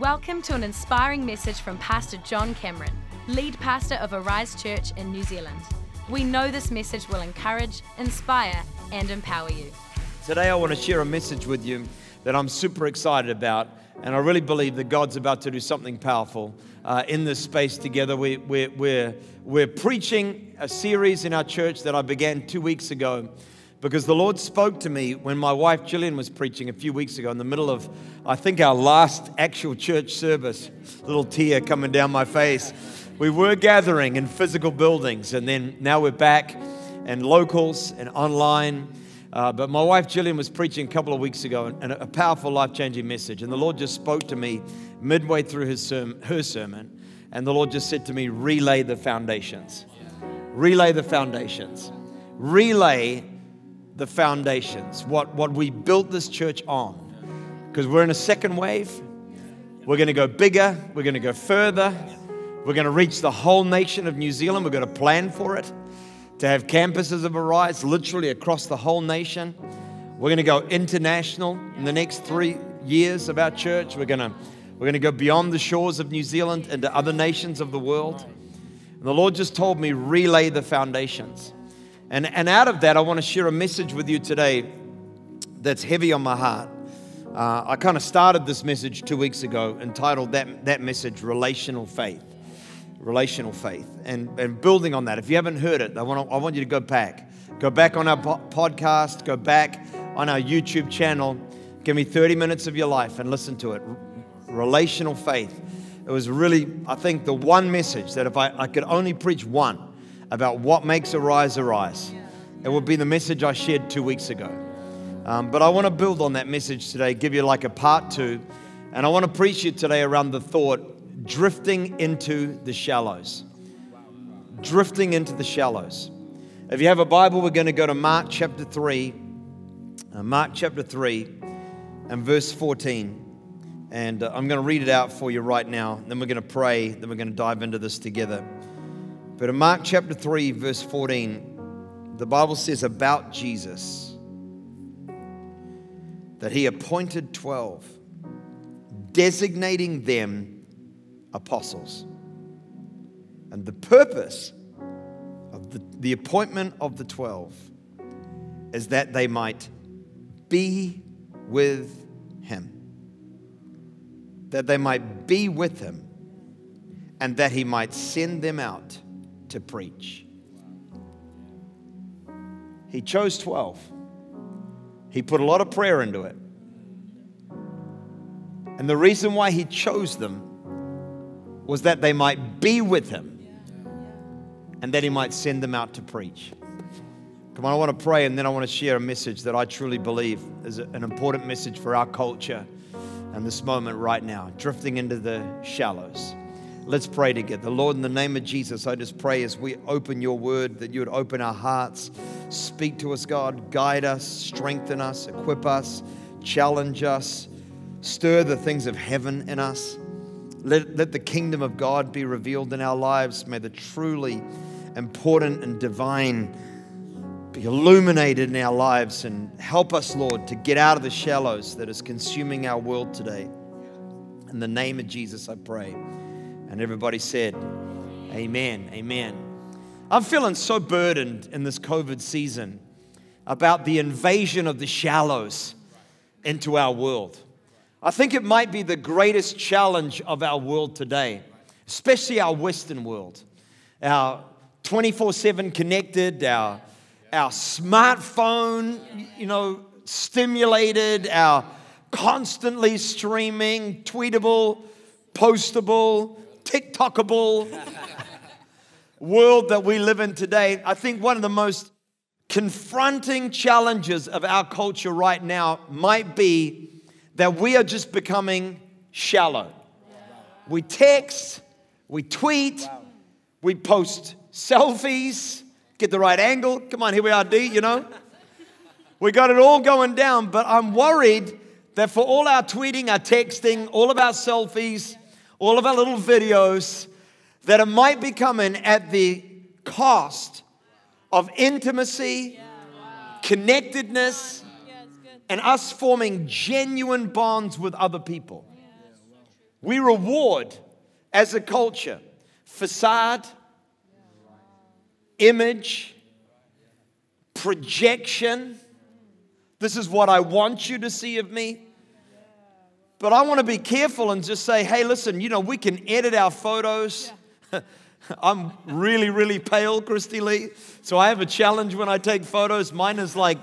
Welcome to an inspiring message from Pastor John Cameron, lead pastor of Arise Church in New Zealand. We know this message will encourage, inspire, and empower you. Today, I want to share a message with you that I'm super excited about, and I really believe that God's about to do something powerful uh, in this space together. We, we're, we're, we're preaching a series in our church that I began two weeks ago because the Lord spoke to me when my wife Jillian was preaching a few weeks ago in the middle of, I think, our last actual church service. Little tear coming down my face. We were gathering in physical buildings, and then now we're back and locals and online. Uh, but my wife Jillian was preaching a couple of weeks ago and a powerful, life changing message. And the Lord just spoke to me midway through his sermon, her sermon. And the Lord just said to me, Relay the foundations. Relay the foundations. Relay the foundations, what, what we built this church on. Because we're in a second wave. We're going to go bigger. We're going to go further. We're going to reach the whole nation of New Zealand. We're going to plan for it to have campuses of Arise literally across the whole nation. We're going to go international in the next three years of our church. We're going to, we're going to go beyond the shores of New Zealand into other nations of the world. And the Lord just told me, relay the foundations. And, and out of that, I want to share a message with you today that's heavy on my heart. Uh, I kind of started this message two weeks ago entitled that, that message Relational Faith. Relational Faith. And, and building on that, if you haven't heard it, I want, to, I want you to go back. Go back on our po- podcast, go back on our YouTube channel. Give me 30 minutes of your life and listen to it. Relational Faith. It was really, I think, the one message that if I, I could only preach one, about what makes Arise Arise. It would be the message I shared two weeks ago. Um, but I want to build on that message today, give you like a part two. And I want to preach you today around the thought drifting into the shallows. Drifting into the shallows. If you have a Bible, we're going to go to Mark chapter 3. Uh, Mark chapter 3 and verse 14. And uh, I'm going to read it out for you right now. Then we're going to pray. Then we're going to dive into this together. But in Mark chapter 3, verse 14, the Bible says about Jesus that he appointed 12, designating them apostles. And the purpose of the, the appointment of the 12 is that they might be with him. That they might be with him and that he might send them out to preach. He chose 12. He put a lot of prayer into it. And the reason why he chose them was that they might be with him and that he might send them out to preach. Come on, I want to pray and then I want to share a message that I truly believe is an important message for our culture and this moment right now, drifting into the shallows. Let's pray together. Lord, in the name of Jesus, I just pray as we open your word that you would open our hearts. Speak to us, God. Guide us, strengthen us, equip us, challenge us, stir the things of heaven in us. Let, let the kingdom of God be revealed in our lives. May the truly important and divine be illuminated in our lives and help us, Lord, to get out of the shallows that is consuming our world today. In the name of Jesus, I pray. And everybody said, Amen, amen. I'm feeling so burdened in this COVID season about the invasion of the shallows into our world. I think it might be the greatest challenge of our world today, especially our Western world. Our 24 7 connected, our, our smartphone, you know, stimulated, our constantly streaming, tweetable, postable, TikTokable world that we live in today, I think one of the most confronting challenges of our culture right now might be that we are just becoming shallow. We text, we tweet, we post selfies, get the right angle. Come on, here we are, D, you know. We got it all going down, but I'm worried that for all our tweeting, our texting, all of our selfies, all of our little videos, that it might be coming at the cost of intimacy, connectedness, and us forming genuine bonds with other people. We reward as a culture facade, image, projection. This is what I want you to see of me. But I want to be careful and just say, hey, listen, you know, we can edit our photos. I'm really, really pale, Christy Lee. So I have a challenge when I take photos. Mine is like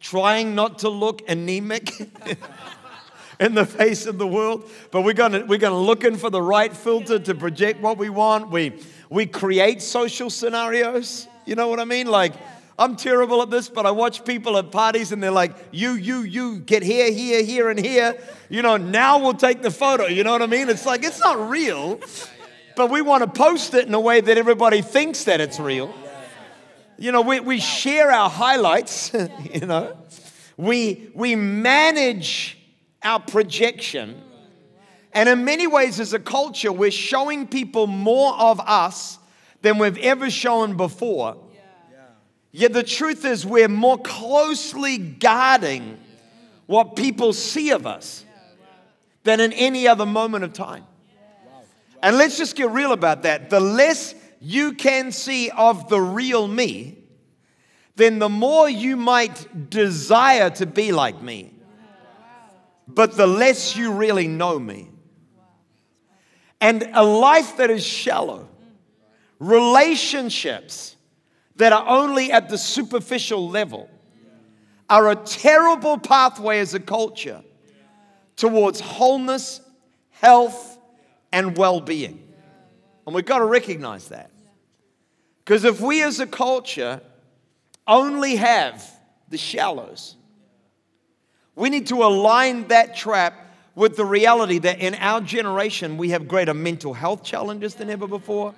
trying not to look anemic in the face of the world. But we're gonna we're gonna looking for the right filter to project what we want. We we create social scenarios. You know what I mean? Like I'm terrible at this, but I watch people at parties and they're like, you, you, you, get here, here, here, and here. You know, now we'll take the photo. You know what I mean? It's like, it's not real, but we want to post it in a way that everybody thinks that it's real. You know, we, we share our highlights, you know, we, we manage our projection. And in many ways, as a culture, we're showing people more of us than we've ever shown before. Yet the truth is, we're more closely guarding what people see of us than in any other moment of time. And let's just get real about that. The less you can see of the real me, then the more you might desire to be like me, but the less you really know me. And a life that is shallow, relationships that are only at the superficial level are a terrible pathway as a culture towards wholeness, health, and well being. And we've got to recognize that. Because if we as a culture only have the shallows, we need to align that trap with the reality that in our generation we have greater mental health challenges than ever before.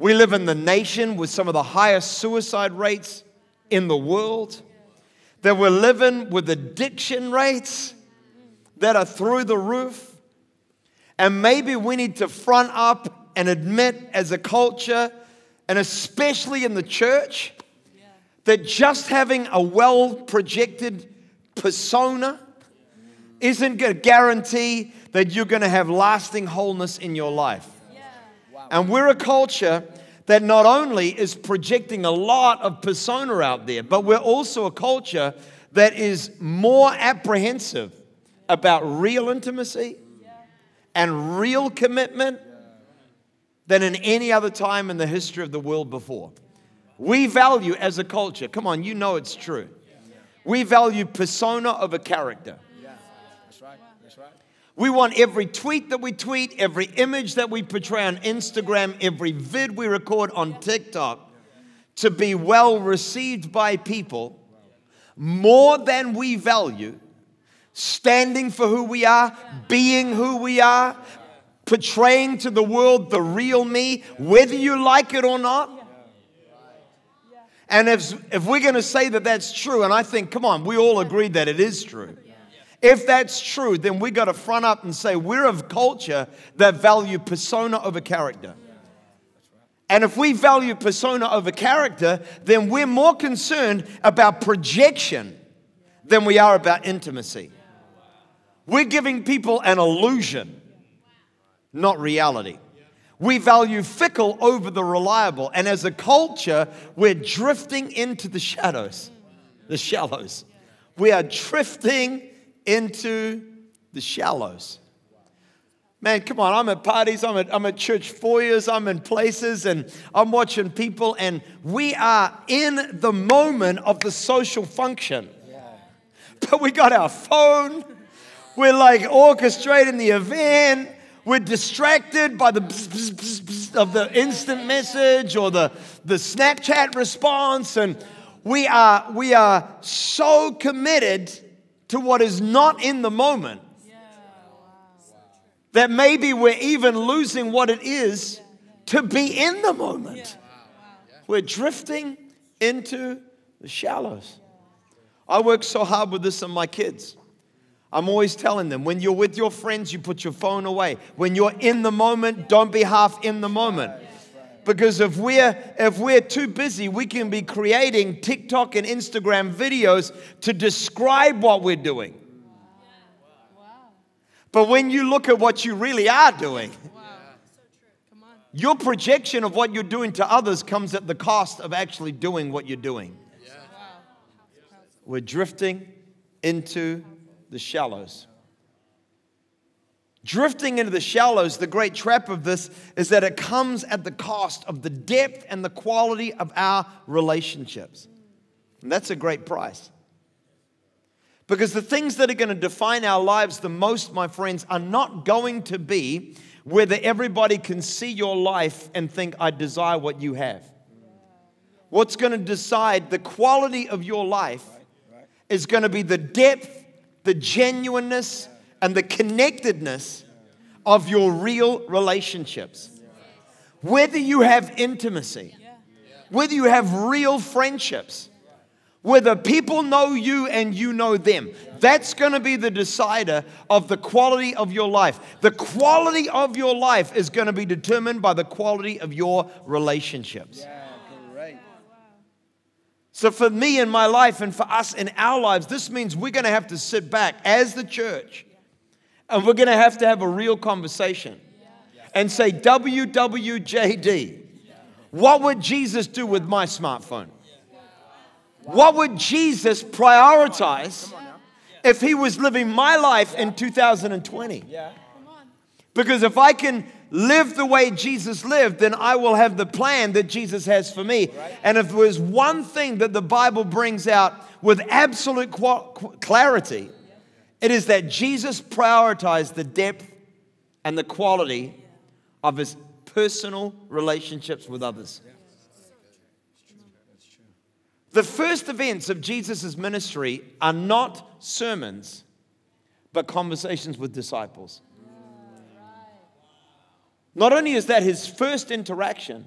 We live in the nation with some of the highest suicide rates in the world. That we're living with addiction rates that are through the roof. And maybe we need to front up and admit as a culture, and especially in the church, that just having a well projected persona isn't going to guarantee that you're going to have lasting wholeness in your life. And we're a culture that not only is projecting a lot of persona out there, but we're also a culture that is more apprehensive about real intimacy and real commitment than in any other time in the history of the world before. We value as a culture, come on, you know it's true. We value persona over character. We want every tweet that we tweet, every image that we portray on Instagram, every vid we record on TikTok to be well received by people more than we value standing for who we are, being who we are, portraying to the world the real me, whether you like it or not. And if, if we're going to say that that's true, and I think, come on, we all agree that it is true. If that's true, then we got to front up and say we're of culture that value persona over character. And if we value persona over character, then we're more concerned about projection than we are about intimacy. We're giving people an illusion, not reality. We value fickle over the reliable. And as a culture, we're drifting into the shadows, the shallows. We are drifting into the shallows. Man, come on, I'm at parties, I'm at, I'm at church foyers, I'm in places, and I'm watching people, and we are in the moment of the social function. But we got our phone, we're like orchestrating the event, we're distracted by the bzz, bzz, bzz, of the instant message or the, the Snapchat response, and we are, we are so committed to what is not in the moment. That maybe we're even losing what it is to be in the moment. We're drifting into the shallows. I work so hard with this on my kids. I'm always telling them when you're with your friends, you put your phone away. When you're in the moment, don't be half in the moment. Because if we're if we're too busy, we can be creating TikTok and Instagram videos to describe what we're doing. But when you look at what you really are doing, your projection of what you're doing to others comes at the cost of actually doing what you're doing. We're drifting into the shallows. Drifting into the shallows, the great trap of this is that it comes at the cost of the depth and the quality of our relationships. And that's a great price. Because the things that are going to define our lives the most, my friends, are not going to be whether everybody can see your life and think, I desire what you have. What's going to decide the quality of your life is going to be the depth, the genuineness, and the connectedness of your real relationships. Whether you have intimacy, whether you have real friendships, whether people know you and you know them. That's going to be the decider of the quality of your life. The quality of your life is going to be determined by the quality of your relationships. Yeah, great. So, for me in my life and for us in our lives, this means we're going to have to sit back as the church and we're going to have to have a real conversation and say, WWJD, what would Jesus do with my smartphone? What would Jesus prioritize if he was living my life in 2020? Because if I can live the way Jesus lived, then I will have the plan that Jesus has for me. And if there's one thing that the Bible brings out with absolute clarity, it is that Jesus prioritized the depth and the quality of his personal relationships with others. The first events of Jesus' ministry are not sermons, but conversations with disciples. Not only is that his first interaction,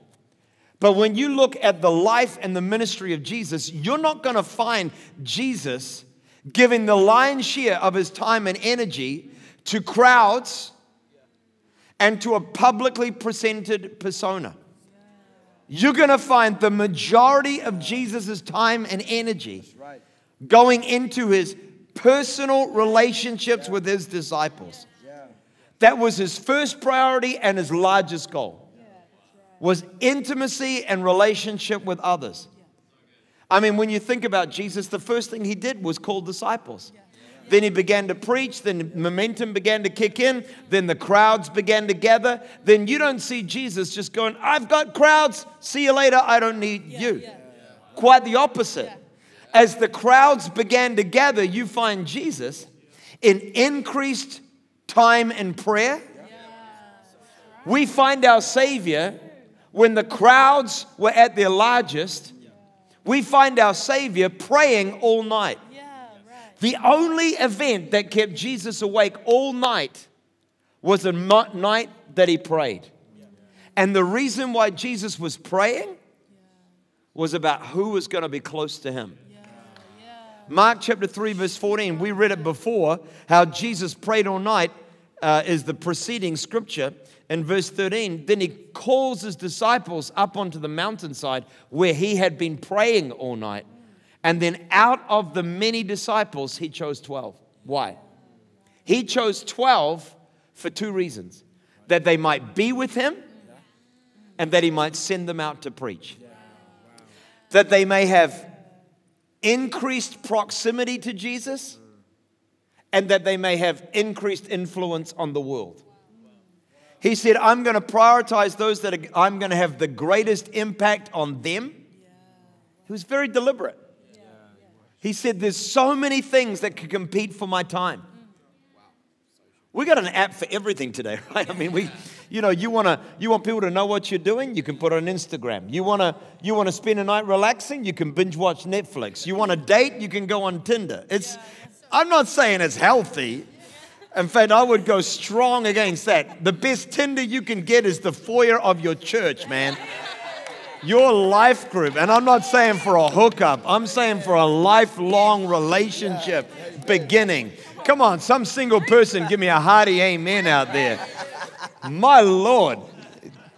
but when you look at the life and the ministry of Jesus, you're not going to find Jesus giving the lion's share of his time and energy to crowds and to a publicly presented persona you're going to find the majority of Jesus' time and energy going into his personal relationships with his disciples. That was his first priority and his largest goal was intimacy and relationship with others. I mean, when you think about Jesus, the first thing he did was call disciples. Then he began to preach. Then momentum began to kick in. Then the crowds began to gather. Then you don't see Jesus just going, I've got crowds. See you later. I don't need yeah, you. Yeah. Quite the opposite. Yeah. As the crowds began to gather, you find Jesus in increased time and prayer. We find our Savior when the crowds were at their largest. We find our Savior praying all night. The only event that kept Jesus awake all night was the night that he prayed. And the reason why Jesus was praying was about who was going to be close to him. Mark chapter 3, verse 14, we read it before how Jesus prayed all night, uh, is the preceding scripture. In verse 13, then he calls his disciples up onto the mountainside where he had been praying all night. And then out of the many disciples, he chose 12. Why? He chose 12 for two reasons that they might be with him and that he might send them out to preach. That they may have increased proximity to Jesus and that they may have increased influence on the world. He said, I'm going to prioritize those that are, I'm going to have the greatest impact on them. He was very deliberate. He said, There's so many things that could compete for my time. We got an app for everything today, right? I mean, we, you know, you want to, you want people to know what you're doing, you can put on Instagram. You want to, you want to spend a night relaxing, you can binge watch Netflix. You want to date, you can go on Tinder. It's, I'm not saying it's healthy. In fact, I would go strong against that. The best Tinder you can get is the foyer of your church, man your life group, and I'm not saying for a hookup, I'm saying for a lifelong relationship beginning. Come on, some single person give me a hearty amen out there. My Lord,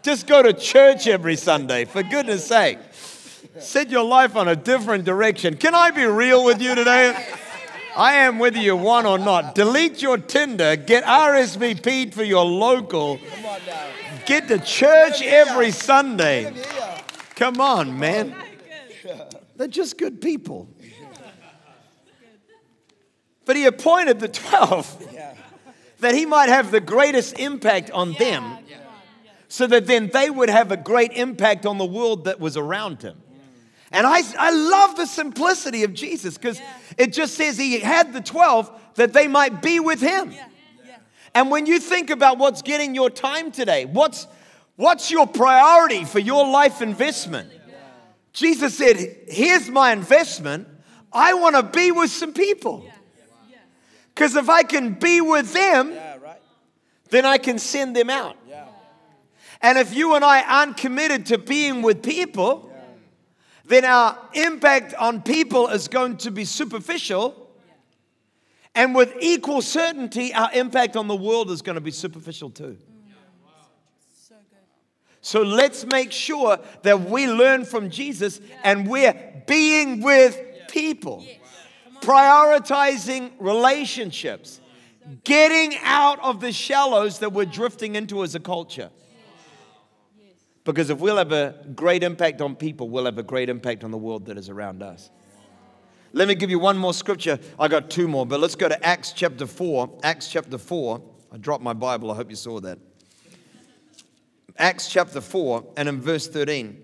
just go to church every Sunday, for goodness sake. Set your life on a different direction. Can I be real with you today? I am whether you want or not. Delete your Tinder, get RSVP'd for your local, get to church every Sunday. Come on, man. They're just good people. But he appointed the 12 that he might have the greatest impact on them so that then they would have a great impact on the world that was around him. And I, I love the simplicity of Jesus because it just says he had the 12 that they might be with him. And when you think about what's getting your time today, what's, what's your priority for your life investment? Jesus said, Here's my investment. I want to be with some people. Because if I can be with them, then I can send them out. And if you and I aren't committed to being with people, then our impact on people is going to be superficial. And with equal certainty, our impact on the world is going to be superficial too. So let's make sure that we learn from Jesus and we're being with people, prioritizing relationships, getting out of the shallows that we're drifting into as a culture. Because if we'll have a great impact on people, we'll have a great impact on the world that is around us. Let me give you one more scripture. I got two more, but let's go to Acts chapter 4. Acts chapter 4. I dropped my Bible. I hope you saw that. Acts chapter 4 and in verse 13.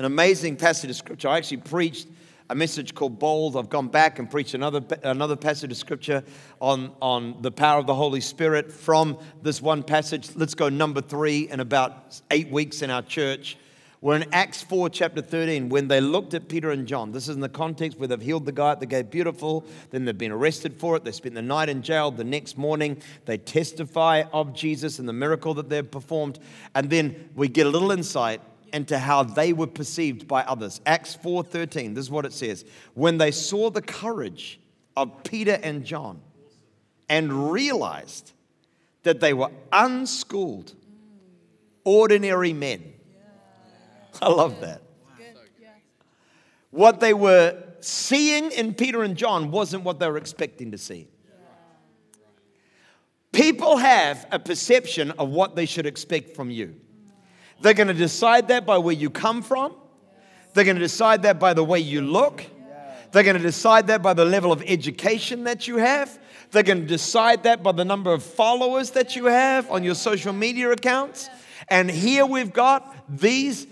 An amazing passage of scripture. I actually preached a message called Bold. I've gone back and preached another, another passage of scripture on, on the power of the Holy Spirit from this one passage. Let's go number three in about eight weeks in our church. We're in Acts 4, chapter 13, when they looked at Peter and John. This is in the context where they've healed the guy at the gate beautiful, then they've been arrested for it. They spent the night in jail. The next morning, they testify of Jesus and the miracle that they've performed. And then we get a little insight into how they were perceived by others. Acts 4:13, this is what it says. When they saw the courage of Peter and John and realized that they were unschooled, ordinary men I love that. What they were seeing in Peter and John wasn't what they were expecting to see. People have a perception of what they should expect from you. They're going to decide that by where you come from. They're going to decide that by the way you look. They're going to decide that by the level of education that you have. They're going to decide that by the number of followers that you have on your social media accounts. And here we've got these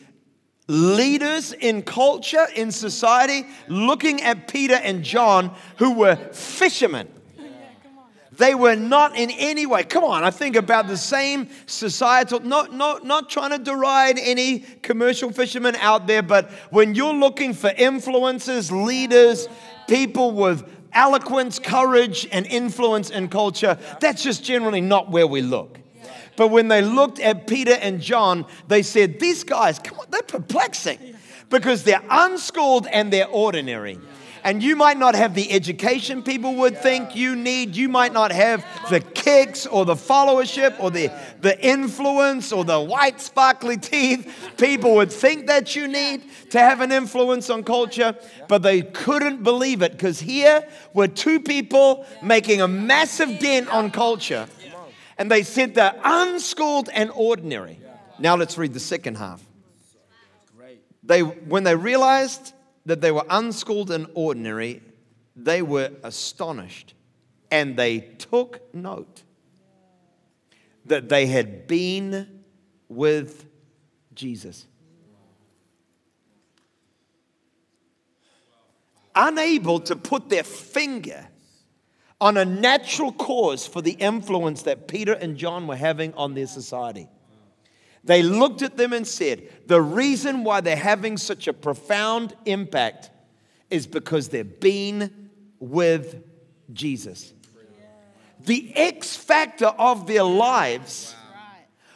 leaders in culture, in society, looking at Peter and John, who were fishermen. They were not in any way. Come on, I think about the same societal, not, not, not trying to deride any commercial fishermen out there, but when you're looking for influencers, leaders, people with eloquence, courage, and influence in culture, that's just generally not where we look. But when they looked at Peter and John, they said, These guys, come on, they're perplexing because they're unschooled and they're ordinary. And you might not have the education people would think you need. You might not have the kicks or the followership or the, the influence or the white sparkly teeth people would think that you need to have an influence on culture. But they couldn't believe it because here were two people making a massive dent on culture and they said they're unschooled and ordinary. Now let's read the second half. They, when they realized that they were unschooled and ordinary, they were astonished and they took note that they had been with Jesus. Unable to put their finger on a natural cause for the influence that Peter and John were having on their society. They looked at them and said, The reason why they're having such a profound impact is because they've been with Jesus. The X factor of their lives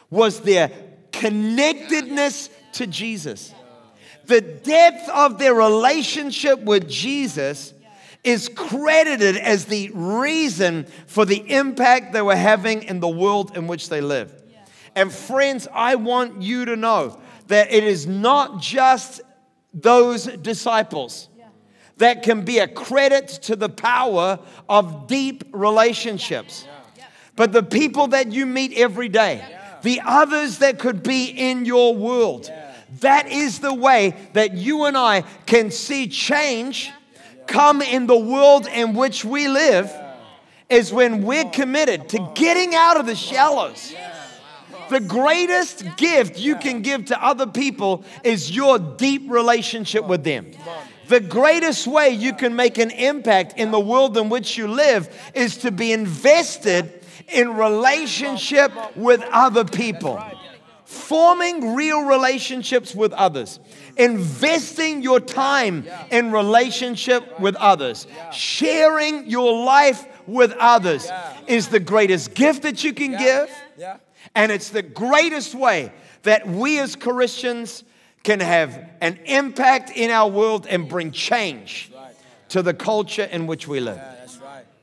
was their connectedness to Jesus. The depth of their relationship with Jesus is credited as the reason for the impact they were having in the world in which they live. And friends, I want you to know that it is not just those disciples. that can be a credit to the power of deep relationships. But the people that you meet every day, the others that could be in your world, that is the way that you and I can see change come in the world in which we live is when we're committed to getting out of the shallows. The greatest gift you can give to other people is your deep relationship with them. The greatest way you can make an impact in the world in which you live is to be invested in relationship with other people. Forming real relationships with others, investing your time in relationship with others, sharing your life with others is the greatest gift that you can give. And it's the greatest way that we as Christians can have an impact in our world and bring change to the culture in which we live.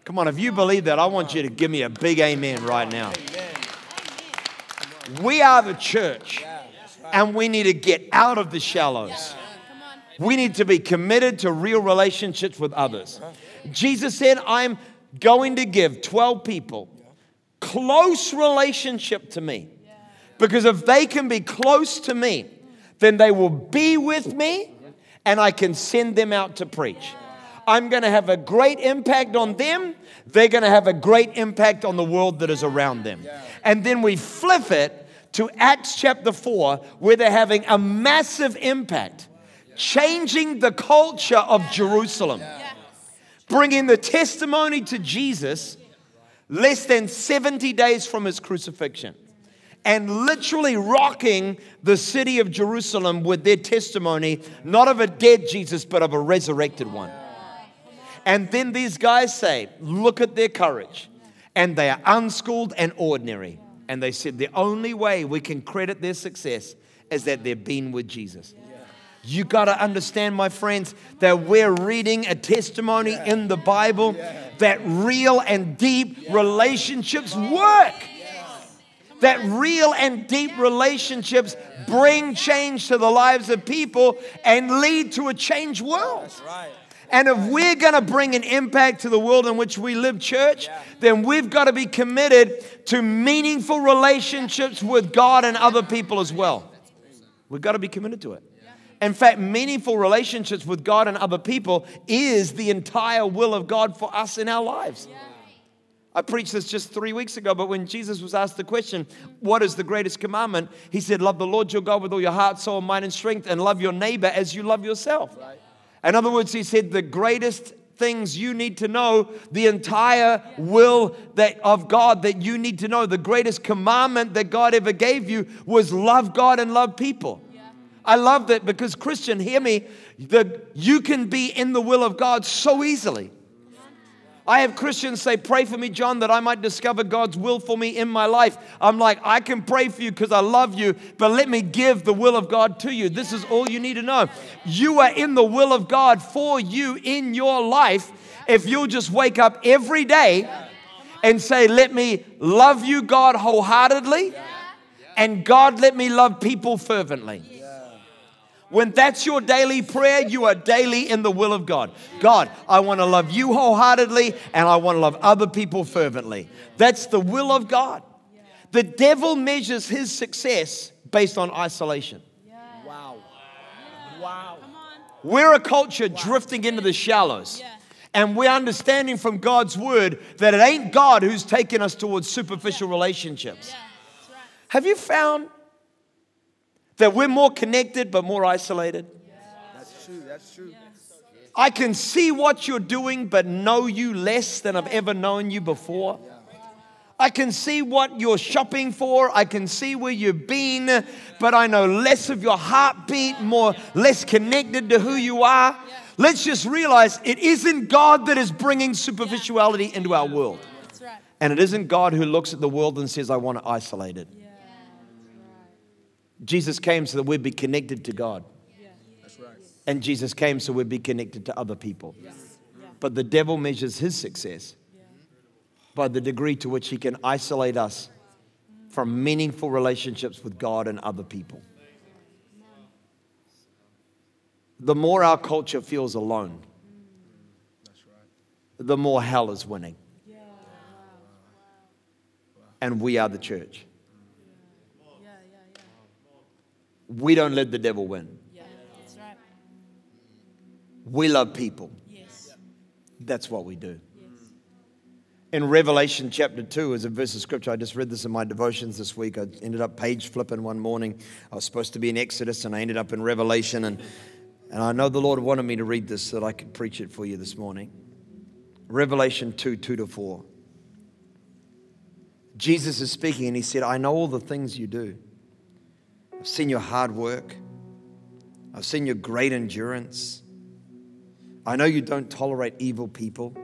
Come on, if you believe that, I want you to give me a big amen right now. We are the church, and we need to get out of the shallows. We need to be committed to real relationships with others. Jesus said, I'm going to give 12 people close relationship to me. Because if they can be close to me, then they will be with me and I can send them out to preach. I'm going to have a great impact on them. They're going to have a great impact on the world that is around them. And then we flip it to Acts chapter 4, where they're having a massive impact, changing the culture of Jerusalem, bringing the testimony to Jesus less than 70 days from his crucifixion and literally rocking the city of Jerusalem with their testimony, not of a dead Jesus, but of a resurrected one. And then these guys say, Look at their courage. And they are unschooled and ordinary. And they said, The only way we can credit their success is that they've been with Jesus. You got to understand, my friends, that we're reading a testimony in the Bible that real and deep relationships work. That real and deep relationships bring change to the lives of people and lead to a changed world. And if we're going to bring an impact to the world in which we live, church, then we've got to be committed to meaningful relationships with God and other people as well. We've got to be committed to it. In fact, meaningful relationships with God and other people is the entire will of God for us in our lives. I preached this just three weeks ago, but when Jesus was asked the question, What is the greatest commandment? He said, Love the Lord your God with all your heart, soul, mind, and strength, and love your neighbor as you love yourself. Right. In other words, he said, The greatest things you need to know, the entire will that of God that you need to know, the greatest commandment that God ever gave you was love God and love people. I love that because Christian, hear me, that you can be in the will of God so easily. I have Christians say, Pray for me, John, that I might discover God's will for me in my life. I'm like, I can pray for you because I love you, but let me give the will of God to you. This is all you need to know. You are in the will of God for you in your life if you'll just wake up every day and say, Let me love you, God, wholeheartedly, and God, let me love people fervently. When that's your daily prayer, you are daily in the will of God. God, I want to love you wholeheartedly and I want to love other people fervently. That's the will of God. The devil measures his success based on isolation. Wow. Wow. We're a culture drifting into the shallows. And we're understanding from God's word that it ain't God who's taking us towards superficial relationships. Have you found that we're more connected but more isolated. That's true. That's true. I can see what you're doing but know you less than I've ever known you before. I can see what you're shopping for. I can see where you've been, but I know less of your heartbeat, more less connected to who you are. Let's just realize it isn't God that is bringing superficiality into our world. And it isn't God who looks at the world and says, I want to isolate it. Jesus came so that we'd be connected to God. That's right. And Jesus came so we'd be connected to other people. But the devil measures his success by the degree to which he can isolate us from meaningful relationships with God and other people. The more our culture feels alone, the more hell is winning. And we are the church. We don't let the devil win. Yeah, That's right. We love people. Yes. That's what we do. In Revelation chapter 2 is a verse of scripture. I just read this in my devotions this week. I ended up page flipping one morning. I was supposed to be in Exodus and I ended up in Revelation. And, and I know the Lord wanted me to read this so that I could preach it for you this morning. Revelation 2 2 to 4. Jesus is speaking and he said, I know all the things you do. I've seen your hard work, I've seen your great endurance. I know you don't tolerate evil people.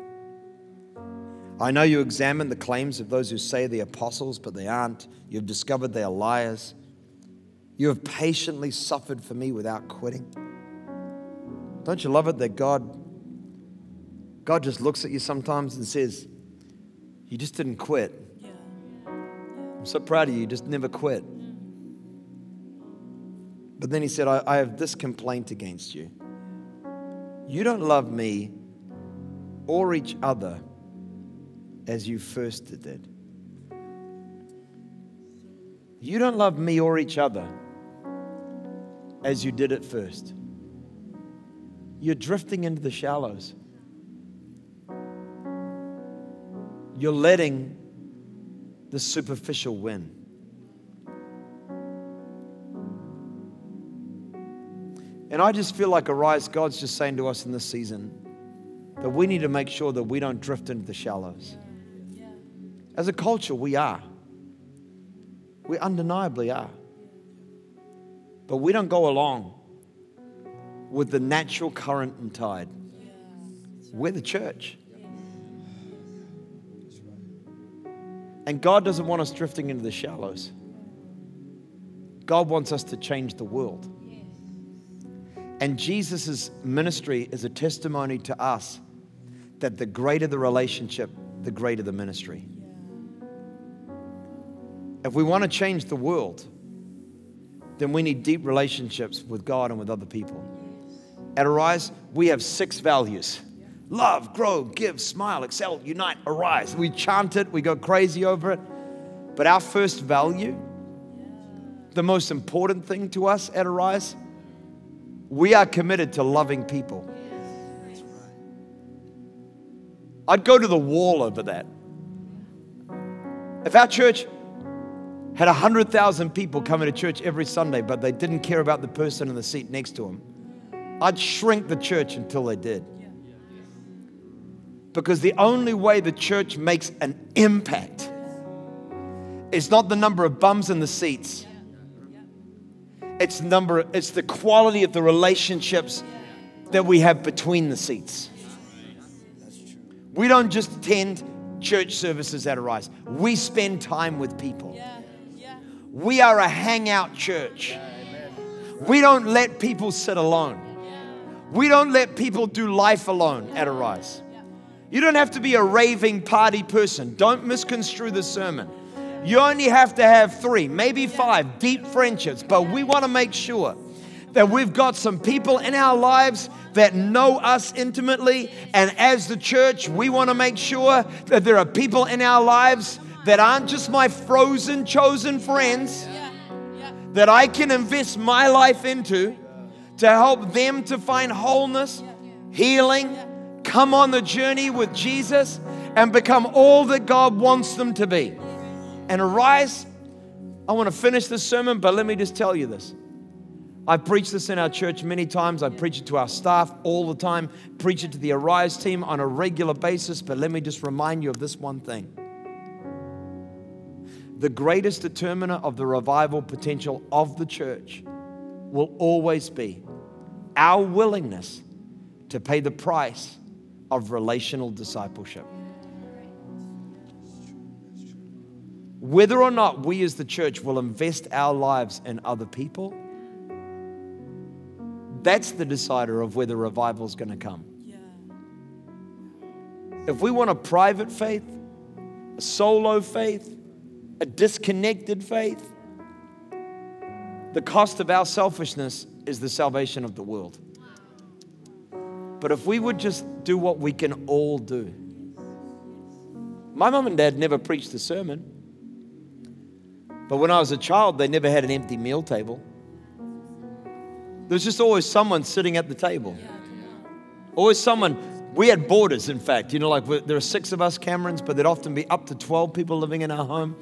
I know you examine the claims of those who say they're apostles, but they aren't. You've discovered they are liars. You have patiently suffered for me without quitting. Don't you love it that God God just looks at you sometimes and says, You just didn't quit. Yeah. I'm so proud of you, you just never quit. But then he said, I, I have this complaint against you. You don't love me or each other as you first did. You don't love me or each other as you did at first. You're drifting into the shallows. You're letting the superficial win. And I just feel like Arise, God's just saying to us in this season that we need to make sure that we don't drift into the shallows. As a culture, we are. We undeniably are. But we don't go along with the natural current and tide. We're the church. And God doesn't want us drifting into the shallows. God wants us to change the world. And Jesus' ministry is a testimony to us that the greater the relationship, the greater the ministry. If we want to change the world, then we need deep relationships with God and with other people. At Arise, we have six values love, grow, give, smile, excel, unite, arise. We chant it, we go crazy over it. But our first value, the most important thing to us at Arise, we are committed to loving people. I'd go to the wall over that. If our church had 100,000 people coming to church every Sunday, but they didn't care about the person in the seat next to them, I'd shrink the church until they did. Because the only way the church makes an impact is not the number of bums in the seats. It's number it's the quality of the relationships that we have between the seats. We don't just attend church services at Arise. We spend time with people. We are a hangout church. We don't let people sit alone. We don't let people do life alone at Arise. You don't have to be a raving party person. Don't misconstrue the sermon. You only have to have three, maybe five deep friendships, but we want to make sure that we've got some people in our lives that know us intimately. And as the church, we want to make sure that there are people in our lives that aren't just my frozen, chosen friends that I can invest my life into to help them to find wholeness, healing, come on the journey with Jesus, and become all that God wants them to be. And arise, I want to finish this sermon, but let me just tell you this. I preach this in our church many times. I preach it to our staff all the time, preach it to the Arise team on a regular basis. But let me just remind you of this one thing the greatest determiner of the revival potential of the church will always be our willingness to pay the price of relational discipleship. Whether or not we as the church will invest our lives in other people, that's the decider of whether revival is going to come. Yeah. If we want a private faith, a solo faith, a disconnected faith, the cost of our selfishness is the salvation of the world. But if we would just do what we can all do. My mom and dad never preached a sermon. But when I was a child, they never had an empty meal table. There was just always someone sitting at the table. Always someone. We had boarders, in fact. You know, like there are six of us Camerons, but there'd often be up to 12 people living in our home.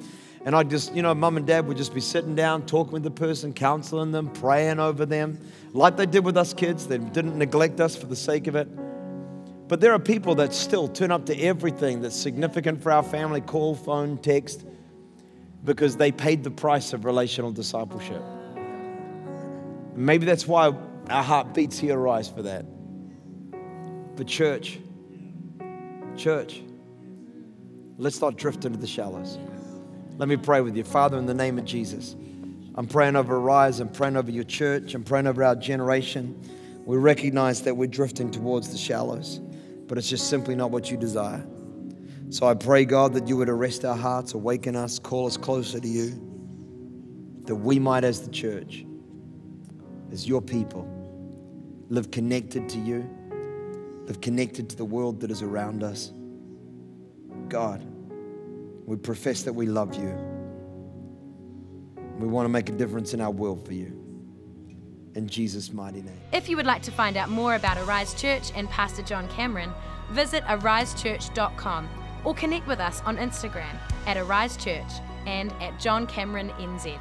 And I just, you know, mum and dad would just be sitting down, talking with the person, counseling them, praying over them, like they did with us kids. They didn't neglect us for the sake of it. But there are people that still turn up to everything that's significant for our family call, phone, text because they paid the price of relational discipleship. Maybe that's why our heart beats here rise for that. But, church, church, let's not drift into the shallows. Let me pray with you. Father, in the name of Jesus, I'm praying over Rise, I'm praying over your church, I'm praying over our generation. We recognize that we're drifting towards the shallows, but it's just simply not what you desire. So I pray, God, that you would arrest our hearts, awaken us, call us closer to you, that we might, as the church, as your people, live connected to you, live connected to the world that is around us. God, we profess that we love you. We want to make a difference in our world for you. In Jesus' mighty name. If you would like to find out more about Arise Church and Pastor John Cameron, visit arisechurch.com or connect with us on Instagram at Arise Church and at John Cameron NZ.